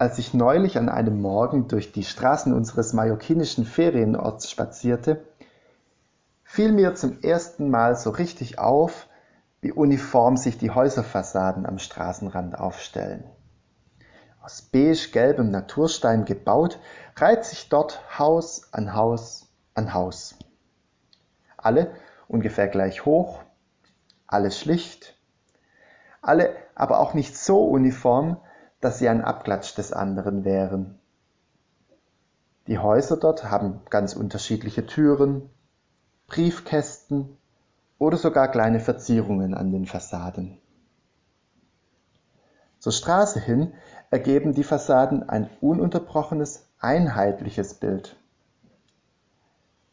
Als ich neulich an einem Morgen durch die Straßen unseres mallorquinischen Ferienorts spazierte, fiel mir zum ersten Mal so richtig auf, wie uniform sich die Häuserfassaden am Straßenrand aufstellen. Aus beige-gelbem Naturstein gebaut, reiht sich dort Haus an Haus an Haus. Alle ungefähr gleich hoch, alle schlicht, alle aber auch nicht so uniform, dass sie ein Abklatsch des anderen wären. Die Häuser dort haben ganz unterschiedliche Türen, Briefkästen oder sogar kleine Verzierungen an den Fassaden. Zur Straße hin ergeben die Fassaden ein ununterbrochenes, einheitliches Bild.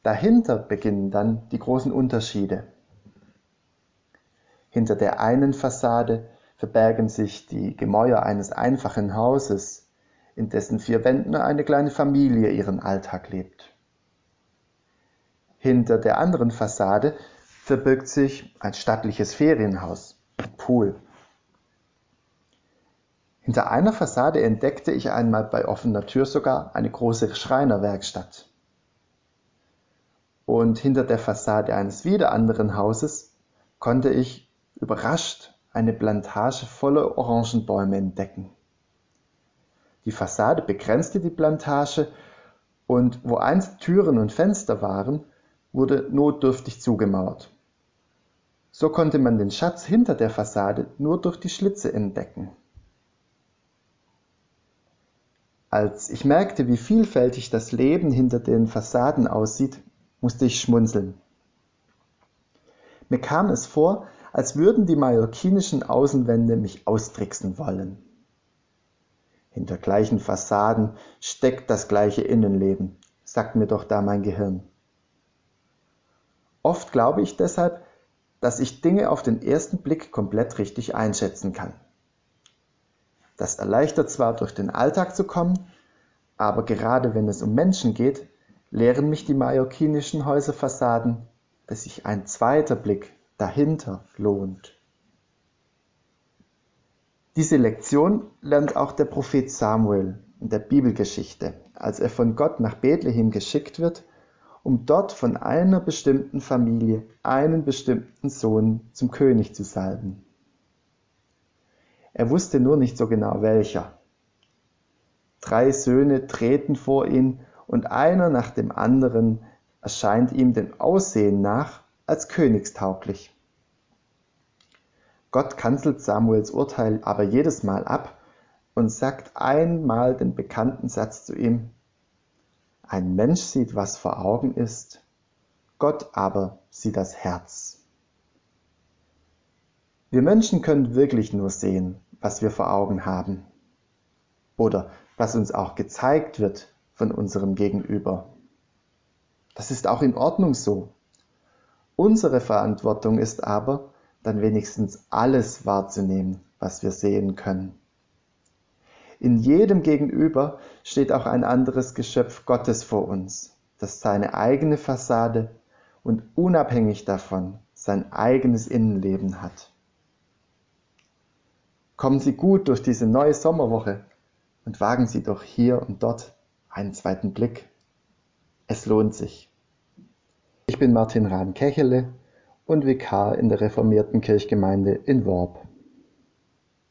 Dahinter beginnen dann die großen Unterschiede. Hinter der einen Fassade verbergen sich die Gemäuer eines einfachen Hauses, in dessen vier Wänden eine kleine Familie ihren Alltag lebt. Hinter der anderen Fassade verbirgt sich ein stattliches Ferienhaus mit Pool. Hinter einer Fassade entdeckte ich einmal bei offener Tür sogar eine große Schreinerwerkstatt. Und hinter der Fassade eines wieder anderen Hauses konnte ich überrascht eine Plantage voller Orangenbäume entdecken. Die Fassade begrenzte die Plantage und wo einst Türen und Fenster waren, wurde notdürftig zugemauert. So konnte man den Schatz hinter der Fassade nur durch die Schlitze entdecken. Als ich merkte, wie vielfältig das Leben hinter den Fassaden aussieht, musste ich schmunzeln. Mir kam es vor, als würden die mallorquinischen Außenwände mich austricksen wollen. Hinter gleichen Fassaden steckt das gleiche Innenleben, sagt mir doch da mein Gehirn. Oft glaube ich deshalb, dass ich Dinge auf den ersten Blick komplett richtig einschätzen kann. Das erleichtert zwar durch den Alltag zu kommen, aber gerade wenn es um Menschen geht, lehren mich die mallorquinischen Häuserfassaden, dass sich ein zweiter Blick dahinter lohnt. Diese Lektion lernt auch der Prophet Samuel in der Bibelgeschichte, als er von Gott nach Bethlehem geschickt wird, um dort von einer bestimmten Familie einen bestimmten Sohn zum König zu salben. Er wusste nur nicht so genau welcher. Drei Söhne treten vor ihn und einer nach dem anderen erscheint ihm dem Aussehen nach als königstauglich. Gott kanzelt Samuels Urteil aber jedes Mal ab und sagt einmal den bekannten Satz zu ihm, ein Mensch sieht, was vor Augen ist, Gott aber sieht das Herz. Wir Menschen können wirklich nur sehen, was wir vor Augen haben oder was uns auch gezeigt wird von unserem Gegenüber. Das ist auch in Ordnung so. Unsere Verantwortung ist aber, dann wenigstens alles wahrzunehmen, was wir sehen können. In jedem Gegenüber steht auch ein anderes Geschöpf Gottes vor uns, das seine eigene Fassade und unabhängig davon sein eigenes Innenleben hat. Kommen Sie gut durch diese neue Sommerwoche und wagen Sie doch hier und dort einen zweiten Blick. Es lohnt sich. Ich bin Martin Rahn-Kechele und Vikar in der reformierten Kirchgemeinde in Worb.